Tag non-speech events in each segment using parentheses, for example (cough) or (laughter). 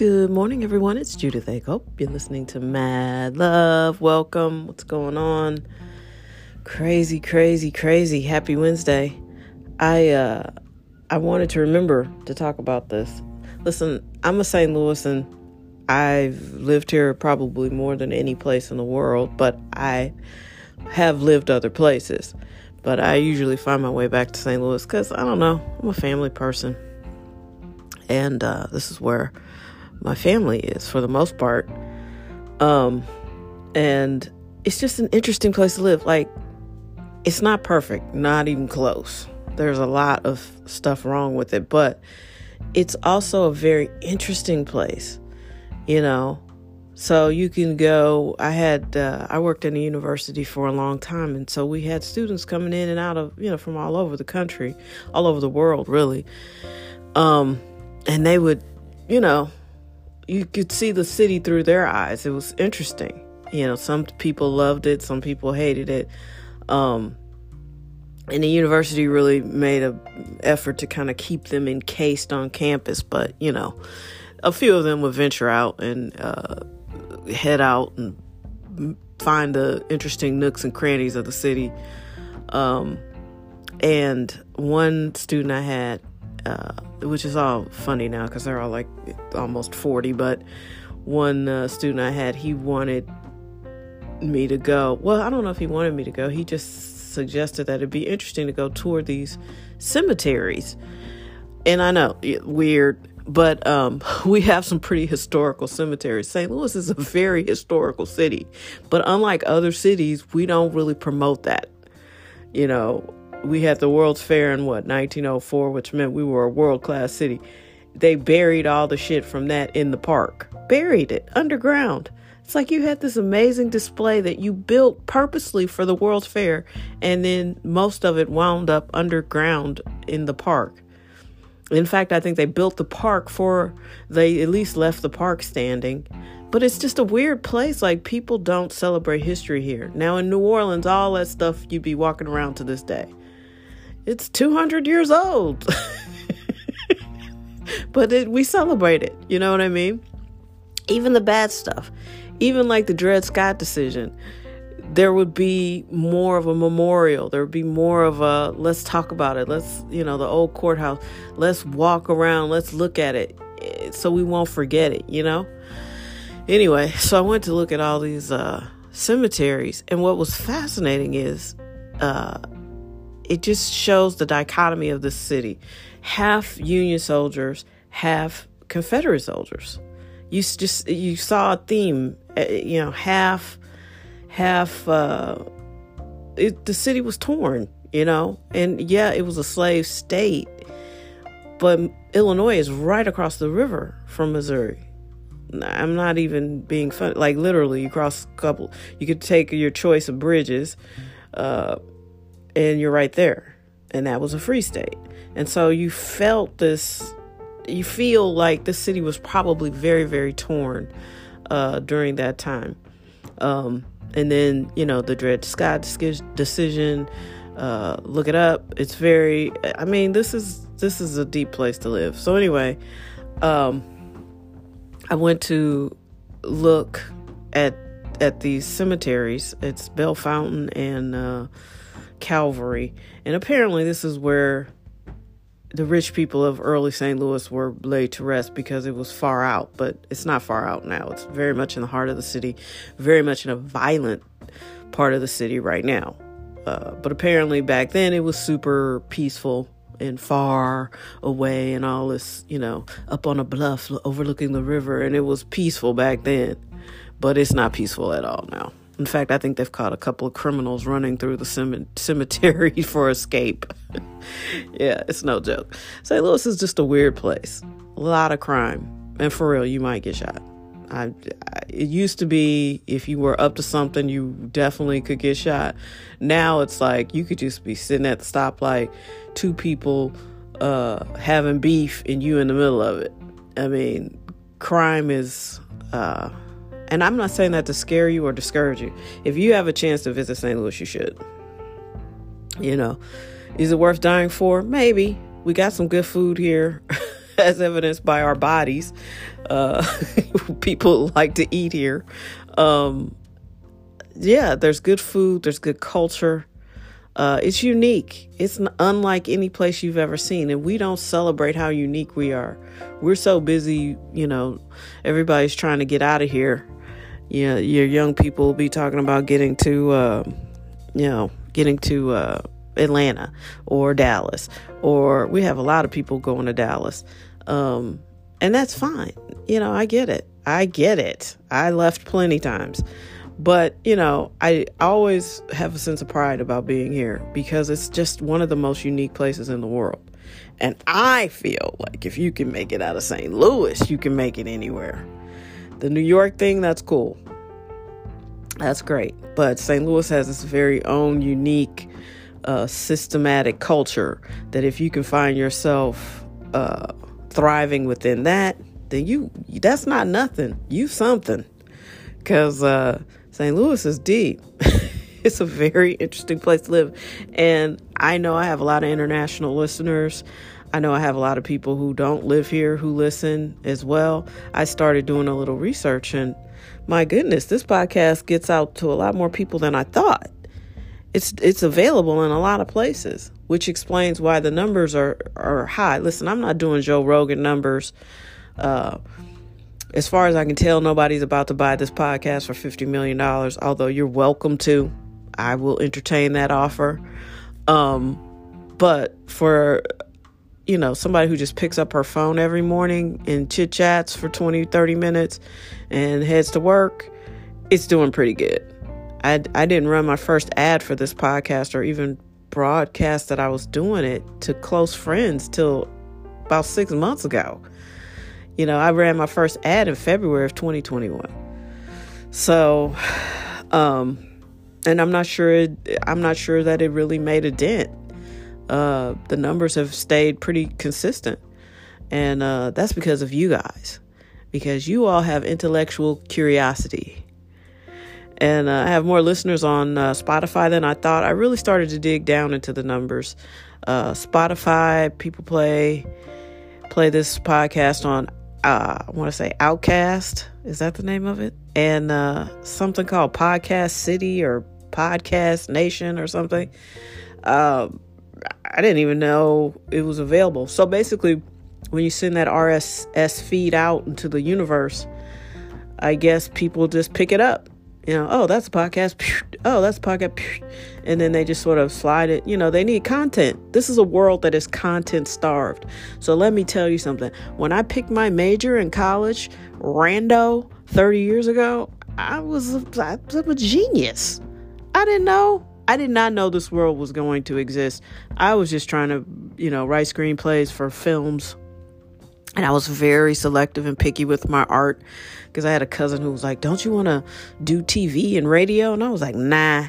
Good morning, everyone. It's Judith Akope. You're listening to Mad Love. Welcome. What's going on? Crazy, crazy, crazy. Happy Wednesday. I uh I wanted to remember to talk about this. Listen, I'm a St. Louisan. I've lived here probably more than any place in the world, but I have lived other places. But I usually find my way back to St. Louis because I don't know, I'm a family person. And uh, this is where my family is for the most part. Um, and it's just an interesting place to live. Like, it's not perfect, not even close. There's a lot of stuff wrong with it, but it's also a very interesting place, you know. So you can go. I had uh, I worked in a university for a long time, and so we had students coming in and out of you know from all over the country, all over the world, really. Um, and they would, you know, you could see the city through their eyes. It was interesting. You know, some people loved it, some people hated it. Um, and the university really made a effort to kind of keep them encased on campus, but you know, a few of them would venture out and uh, head out and find the interesting nooks and crannies of the city. Um, and one student I had, uh, which is all funny now because they're all like almost 40. But one uh, student I had, he wanted me to go. Well, I don't know if he wanted me to go. He just suggested that it'd be interesting to go tour these cemeteries. And I know, weird, but um, (laughs) we have some pretty historical cemeteries. St. Louis is a very historical city, but unlike other cities, we don't really promote that. You know, we had the World's Fair in what 1904, which meant we were a world class city. They buried all the shit from that in the park, buried it underground. It's like you had this amazing display that you built purposely for the World's Fair, and then most of it wound up underground in the park. In fact, I think they built the park for, they at least left the park standing. But it's just a weird place. Like, people don't celebrate history here. Now, in New Orleans, all that stuff you'd be walking around to this day it's 200 years old. (laughs) but it, we celebrate it. You know what I mean? Even the bad stuff, even like the Dred Scott decision, there would be more of a memorial. There would be more of a let's talk about it. Let's, you know, the old courthouse. Let's walk around. Let's look at it eh, so we won't forget it, you know? Anyway, so I went to look at all these uh, cemeteries, and what was fascinating is uh, it just shows the dichotomy of the city half Union soldiers, half Confederate soldiers. You just you saw a theme, uh, you know, half half. Uh, it, the city was torn, you know, and yeah, it was a slave state, but Illinois is right across the river from Missouri. I'm not even being funny. Like literally, you cross a couple. You could take your choice of bridges. Uh, and you're right there. And that was a free state. And so you felt this, you feel like the city was probably very, very torn uh, during that time. Um, and then, you know, the Dred Scott decision, uh, look it up. It's very, I mean, this is, this is a deep place to live. So anyway, um, I went to look at, at these cemeteries. It's Bellefontaine and, uh, Calvary. And apparently, this is where the rich people of early St. Louis were laid to rest because it was far out, but it's not far out now. It's very much in the heart of the city, very much in a violent part of the city right now. Uh, but apparently, back then, it was super peaceful and far away and all this, you know, up on a bluff overlooking the river. And it was peaceful back then, but it's not peaceful at all now. In fact, I think they've caught a couple of criminals running through the cemetery (laughs) for escape. (laughs) yeah, it's no joke. St. Louis is just a weird place. A lot of crime. And for real, you might get shot. I, I, it used to be if you were up to something, you definitely could get shot. Now it's like you could just be sitting at the stoplight, two people uh, having beef, and you in the middle of it. I mean, crime is. Uh, and I'm not saying that to scare you or discourage you. If you have a chance to visit St. Louis, you should. You know, is it worth dying for? Maybe. We got some good food here. (laughs) as evidenced by our bodies. Uh, (laughs) people like to eat here. Um, yeah, there's good food, there's good culture. Uh, it's unique. It's unlike any place you've ever seen, and we don't celebrate how unique we are. We're so busy, you know. Everybody's trying to get out of here. Yeah, your young people will be talking about getting to, uh, you know, getting to uh, Atlanta or Dallas, or we have a lot of people going to Dallas, um, and that's fine. You know, I get it. I get it. I left plenty times. But, you know, I always have a sense of pride about being here because it's just one of the most unique places in the world. And I feel like if you can make it out of St. Louis, you can make it anywhere. The New York thing, that's cool. That's great. But St. Louis has its very own unique, uh, systematic culture that if you can find yourself uh, thriving within that, then you that's not nothing. You something. Cause uh, St. Louis is deep. (laughs) it's a very interesting place to live. And I know I have a lot of international listeners. I know I have a lot of people who don't live here who listen as well. I started doing a little research and my goodness, this podcast gets out to a lot more people than I thought. It's it's available in a lot of places, which explains why the numbers are are high. Listen, I'm not doing Joe Rogan numbers. Uh, as far as I can tell, nobody's about to buy this podcast for $50 million, although you're welcome to. I will entertain that offer. Um, but for, you know, somebody who just picks up her phone every morning and chit chats for 20, 30 minutes and heads to work, it's doing pretty good. I, I didn't run my first ad for this podcast or even broadcast that I was doing it to close friends till about six months ago. You know, I ran my first ad in February of 2021. So, (sighs) um, and I'm not sure. It, I'm not sure that it really made a dent. Uh, the numbers have stayed pretty consistent, and uh, that's because of you guys, because you all have intellectual curiosity. And uh, I have more listeners on uh, Spotify than I thought. I really started to dig down into the numbers. Uh, Spotify, people play play this podcast on uh, I want to say Outcast. Is that the name of it? And something called Podcast City or Podcast Nation or something. Uh, I didn't even know it was available. So basically, when you send that RSS feed out into the universe, I guess people just pick it up you know, oh, that's a podcast. (laughs) Oh, that's a podcast. (laughs) And then they just sort of slide it. You know, they need content. This is a world that is content starved. So let me tell you something. When I picked my major in college, rando, 30 years ago, I was was a genius. I didn't know. I did not know this world was going to exist. I was just trying to, you know, write screenplays for films and I was very selective and picky with my art because I had a cousin who was like, Don't you want to do TV and radio? And I was like, Nah,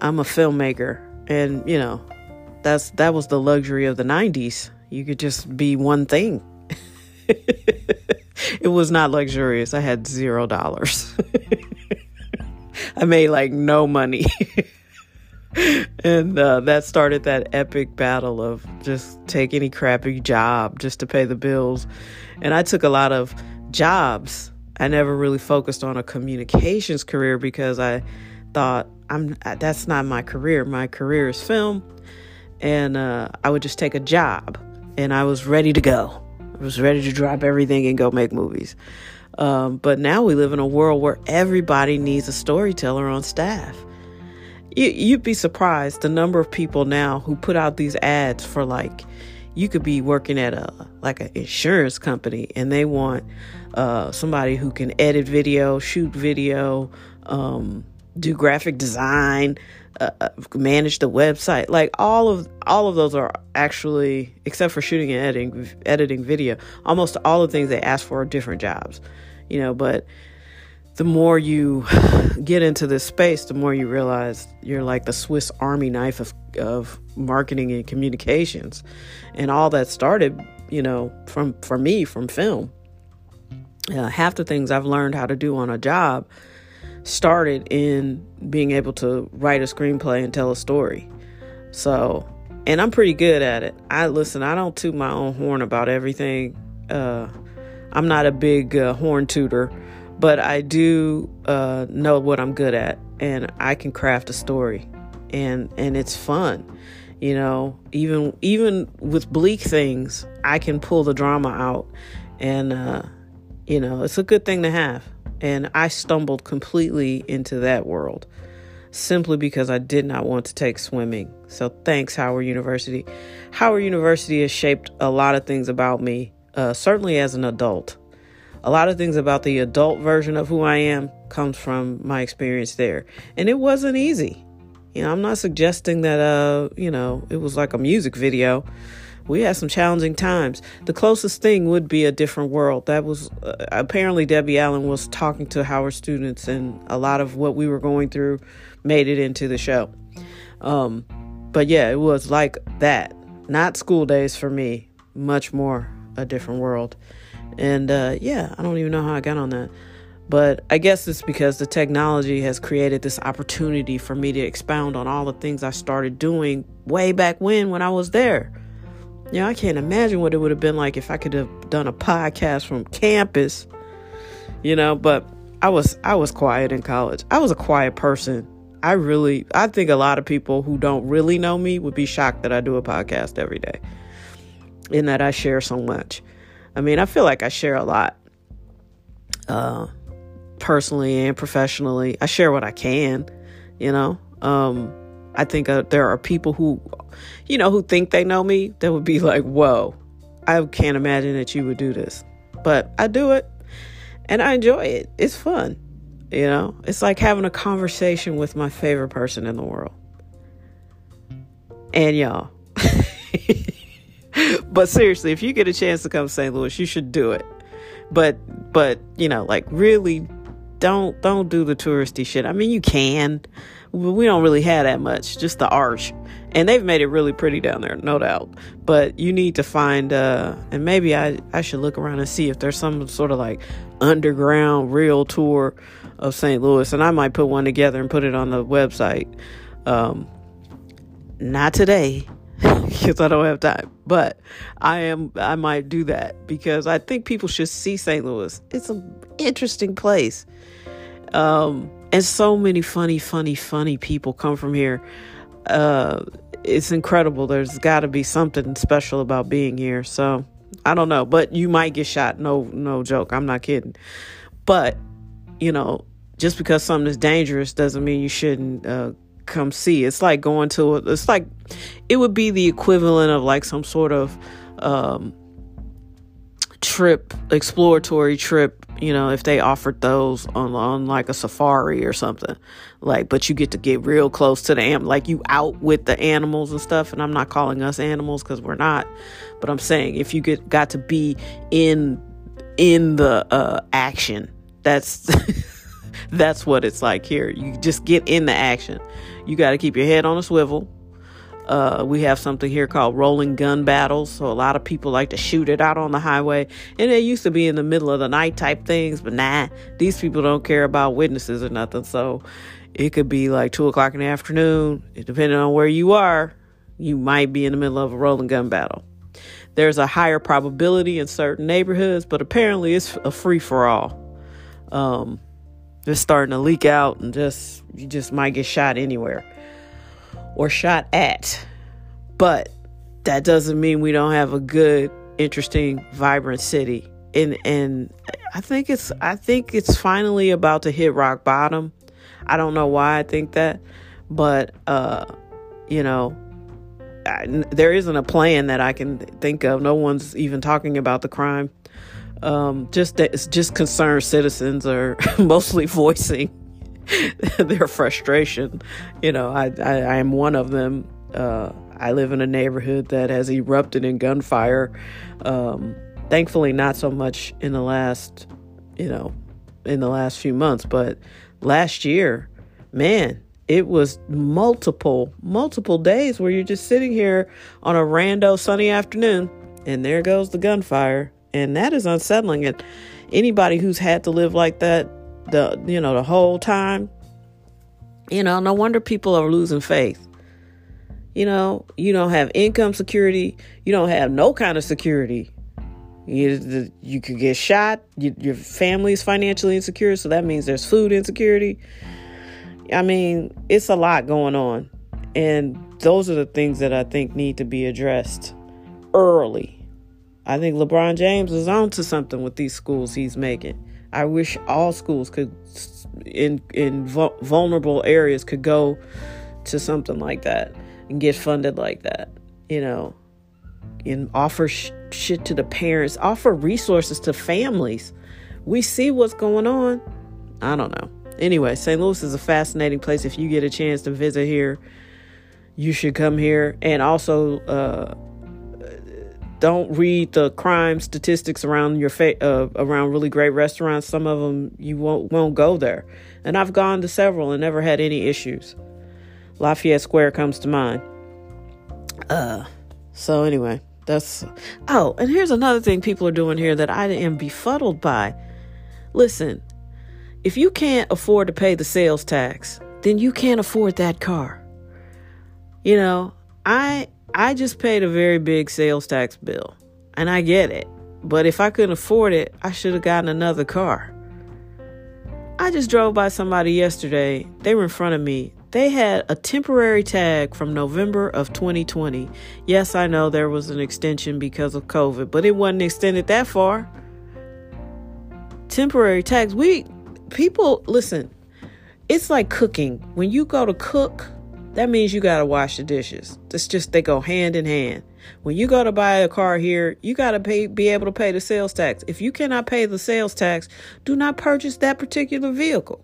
I'm a filmmaker. And, you know, that's that was the luxury of the 90s. You could just be one thing. (laughs) it was not luxurious. I had zero dollars. (laughs) I made like no money. (laughs) and uh, that started that epic battle of just take any crappy job just to pay the bills. And I took a lot of jobs. I never really focused on a communications career because I thought I'm that's not my career. My career is film, and uh, I would just take a job, and I was ready to go. I was ready to drop everything and go make movies. Um, but now we live in a world where everybody needs a storyteller on staff you'd be surprised the number of people now who put out these ads for like you could be working at a like an insurance company and they want uh, somebody who can edit video shoot video um, do graphic design uh, uh, manage the website. Like all of all of those are actually except for shooting and editing editing video almost all the things they ask for are different jobs you know but the more you (sighs) get into this space, the more you realize you're like the Swiss Army knife of, of marketing and communications. And all that started, you know, from for me from film. Uh, half the things I've learned how to do on a job started in being able to write a screenplay and tell a story. So and I'm pretty good at it. I listen. I don't toot my own horn about everything. Uh, I'm not a big uh, horn tutor, but I do uh, know what I'm good at, and I can craft a story, and and it's fun. You know, even even with bleak things, I can pull the drama out, and uh, you know, it's a good thing to have. And I stumbled completely into that world simply because I did not want to take swimming. So thanks, Howard University. Howard University has shaped a lot of things about me, uh, certainly as an adult. A lot of things about the adult version of who I am comes from my experience there. And it wasn't easy. You know, I'm not suggesting that, uh, you know, it was like a music video. We had some challenging times. The closest thing would be a different world. That was uh, apparently Debbie Allen was talking to Howard students, and a lot of what we were going through made it into the show. Um, but yeah, it was like that. Not school days for me, much more a different world. And uh, yeah, I don't even know how I got on that. But I guess it's because the technology has created this opportunity for me to expound on all the things I started doing way back when when I was there. Yeah, I can't imagine what it would have been like if I could have done a podcast from campus. You know, but I was I was quiet in college. I was a quiet person I really, I think a lot of people who don't really know me would be shocked that I do a podcast every day in that I share so much. I mean, I feel like I share a lot, uh, personally and professionally. I share what I can, you know. Um, I think uh, there are people who, you know, who think they know me that would be like, whoa, I can't imagine that you would do this. But I do it and I enjoy it. It's fun. You know, it's like having a conversation with my favorite person in the world. And y'all. (laughs) (laughs) but seriously, if you get a chance to come to St. Louis, you should do it. But but, you know, like really don't don't do the touristy shit. I mean, you can. but We don't really have that much, just the arch. And they've made it really pretty down there, no doubt. But you need to find uh and maybe I I should look around and see if there's some sort of like underground real tour of St. Louis, and I might put one together and put it on the website. Um, not today (laughs) because I don't have time, but I am. I might do that because I think people should see St. Louis. It's an interesting place, um, and so many funny, funny, funny people come from here. Uh, it's incredible. There's got to be something special about being here. So I don't know, but you might get shot. No, no joke. I'm not kidding. But you know, just because something is dangerous doesn't mean you shouldn't uh, come see. It's like going to it's like it would be the equivalent of like some sort of um, trip, exploratory trip. You know, if they offered those on on like a safari or something, like, but you get to get real close to the am, like you out with the animals and stuff. And I'm not calling us animals because we're not, but I'm saying if you get got to be in in the uh, action that's (laughs) that's what it's like here. You just get in the action. You got to keep your head on a swivel. Uh, we have something here called rolling gun battles. So a lot of people like to shoot it out on the highway. And they used to be in the middle of the night type things, but nah, these people don't care about witnesses or nothing. So it could be like two o'clock in the afternoon. Depending on where you are, you might be in the middle of a rolling gun battle. There's a higher probability in certain neighborhoods, but apparently it's a free for all um, just starting to leak out and just you just might get shot anywhere or shot at. But that doesn't mean we don't have a good, interesting, vibrant city. And and I think it's I think it's finally about to hit rock bottom. I don't know why I think that, but uh, you know, I, there isn't a plan that I can think of. No one's even talking about the crime um, just that just concerned citizens are (laughs) mostly voicing (laughs) their frustration. You know, I, I, I am one of them. Uh, I live in a neighborhood that has erupted in gunfire. Um, thankfully, not so much in the last, you know, in the last few months, but last year, man, it was multiple, multiple days where you're just sitting here on a rando sunny afternoon, and there goes the gunfire and that is unsettling and anybody who's had to live like that the you know the whole time you know no wonder people are losing faith You know, you don't have income security. You don't have no kind of security. You, you could get shot. You, your family is financially insecure, so that means there's food insecurity. I mean, it's a lot going on. And those are the things that I think need to be addressed early. I think LeBron James is on to something with these schools he's making. I wish all schools could, in in vulnerable areas, could go to something like that and get funded like that. You know, and offer sh- shit to the parents, offer resources to families. We see what's going on. I don't know. Anyway, St. Louis is a fascinating place. If you get a chance to visit here, you should come here. And also, uh, don't read the crime statistics around your fa- uh, around really great restaurants. Some of them you won't won't go there. And I've gone to several and never had any issues. Lafayette Square comes to mind. Uh, so anyway, that's oh, and here's another thing people are doing here that I am befuddled by. Listen, if you can't afford to pay the sales tax, then you can't afford that car. You know, I I just paid a very big sales tax bill, and I get it. But if I couldn't afford it, I should have gotten another car. I just drove by somebody yesterday. They were in front of me. They had a temporary tag from November of 2020. Yes, I know there was an extension because of COVID, but it wasn't extended that far. Temporary tags. We people listen. It's like cooking. When you go to cook, that means you got to wash the dishes. That's just they go hand in hand. When you go to buy a car here, you got to pay be able to pay the sales tax. If you cannot pay the sales tax, do not purchase that particular vehicle.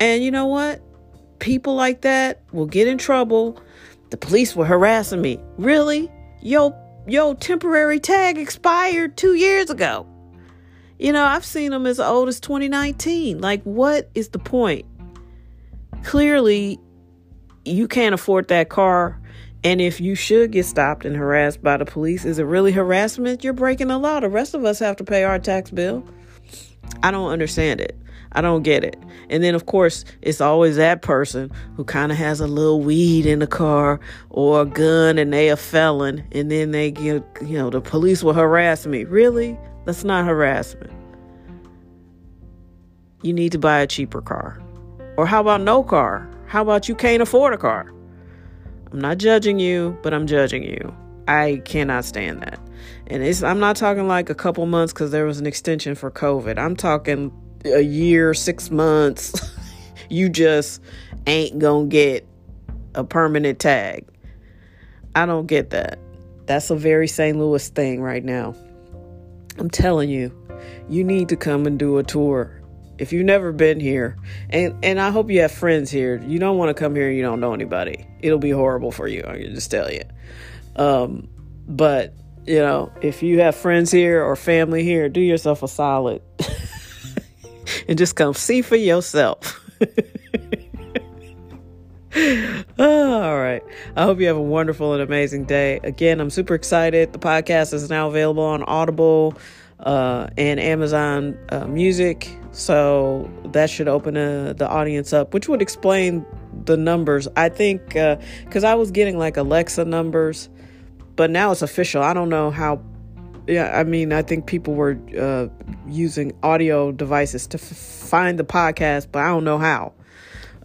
And you know what? People like that will get in trouble. The police were harassing me. Really? Yo, yo, temporary tag expired 2 years ago. You know, I've seen them as old as 2019. Like what is the point? Clearly, you can't afford that car. And if you should get stopped and harassed by the police, is it really harassment? You're breaking the law. The rest of us have to pay our tax bill. I don't understand it. I don't get it. And then, of course, it's always that person who kind of has a little weed in the car or a gun and they a felon. And then they get, you know, the police will harass me. Really? That's not harassment. You need to buy a cheaper car. Or how about no car? How about you can't afford a car? I'm not judging you, but I'm judging you. I cannot stand that. And it's I'm not talking like a couple months cuz there was an extension for COVID. I'm talking a year, 6 months. (laughs) you just ain't going to get a permanent tag. I don't get that. That's a very St. Louis thing right now. I'm telling you, you need to come and do a tour if you've never been here, and and I hope you have friends here. You don't want to come here and you don't know anybody. It'll be horrible for you. I can just tell you. Um, but you know, if you have friends here or family here, do yourself a solid (laughs) and just come see for yourself. (laughs) all right. I hope you have a wonderful and amazing day. Again, I'm super excited. The podcast is now available on Audible uh, and Amazon uh, Music. So that should open uh, the audience up, which would explain the numbers. I think because uh, I was getting like Alexa numbers, but now it's official. I don't know how. Yeah, I mean, I think people were uh, using audio devices to f- find the podcast, but I don't know how.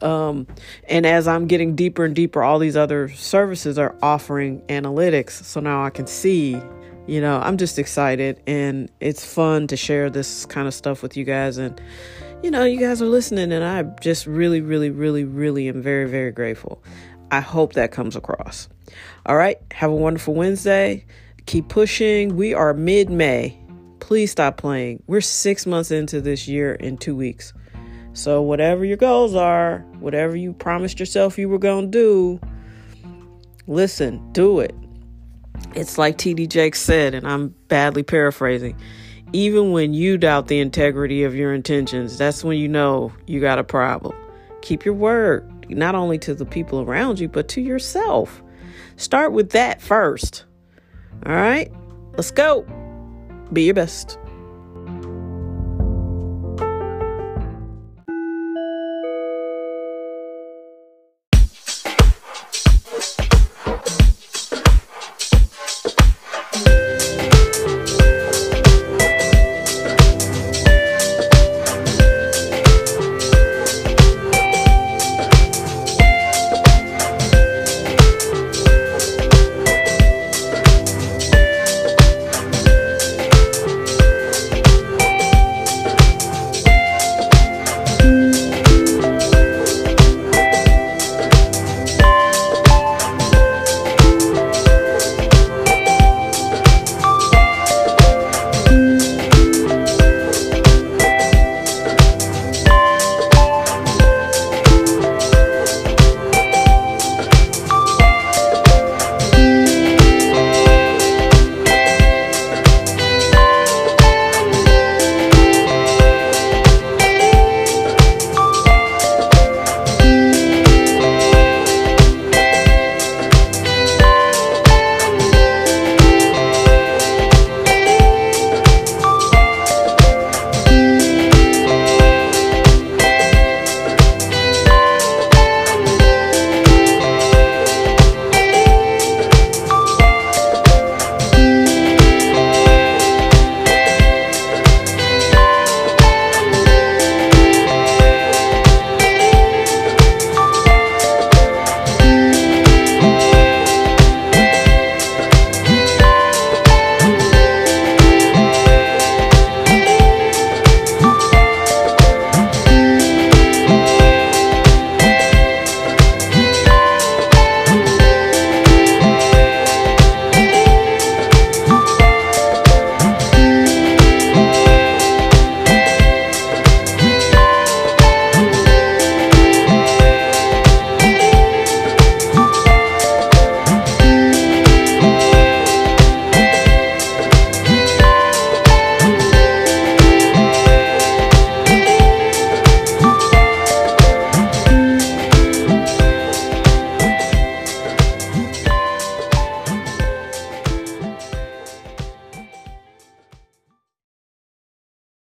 Um, and as I'm getting deeper and deeper, all these other services are offering analytics. So now I can see you know, I'm just excited and it's fun to share this kind of stuff with you guys. And, you know, you guys are listening, and I just really, really, really, really am very, very grateful. I hope that comes across. All right. Have a wonderful Wednesday. Keep pushing. We are mid May. Please stop playing. We're six months into this year in two weeks. So, whatever your goals are, whatever you promised yourself you were going to do, listen, do it. It's like TD Jakes said, and I'm badly paraphrasing. Even when you doubt the integrity of your intentions, that's when you know you got a problem. Keep your word, not only to the people around you, but to yourself. Start with that first. All right, let's go. Be your best.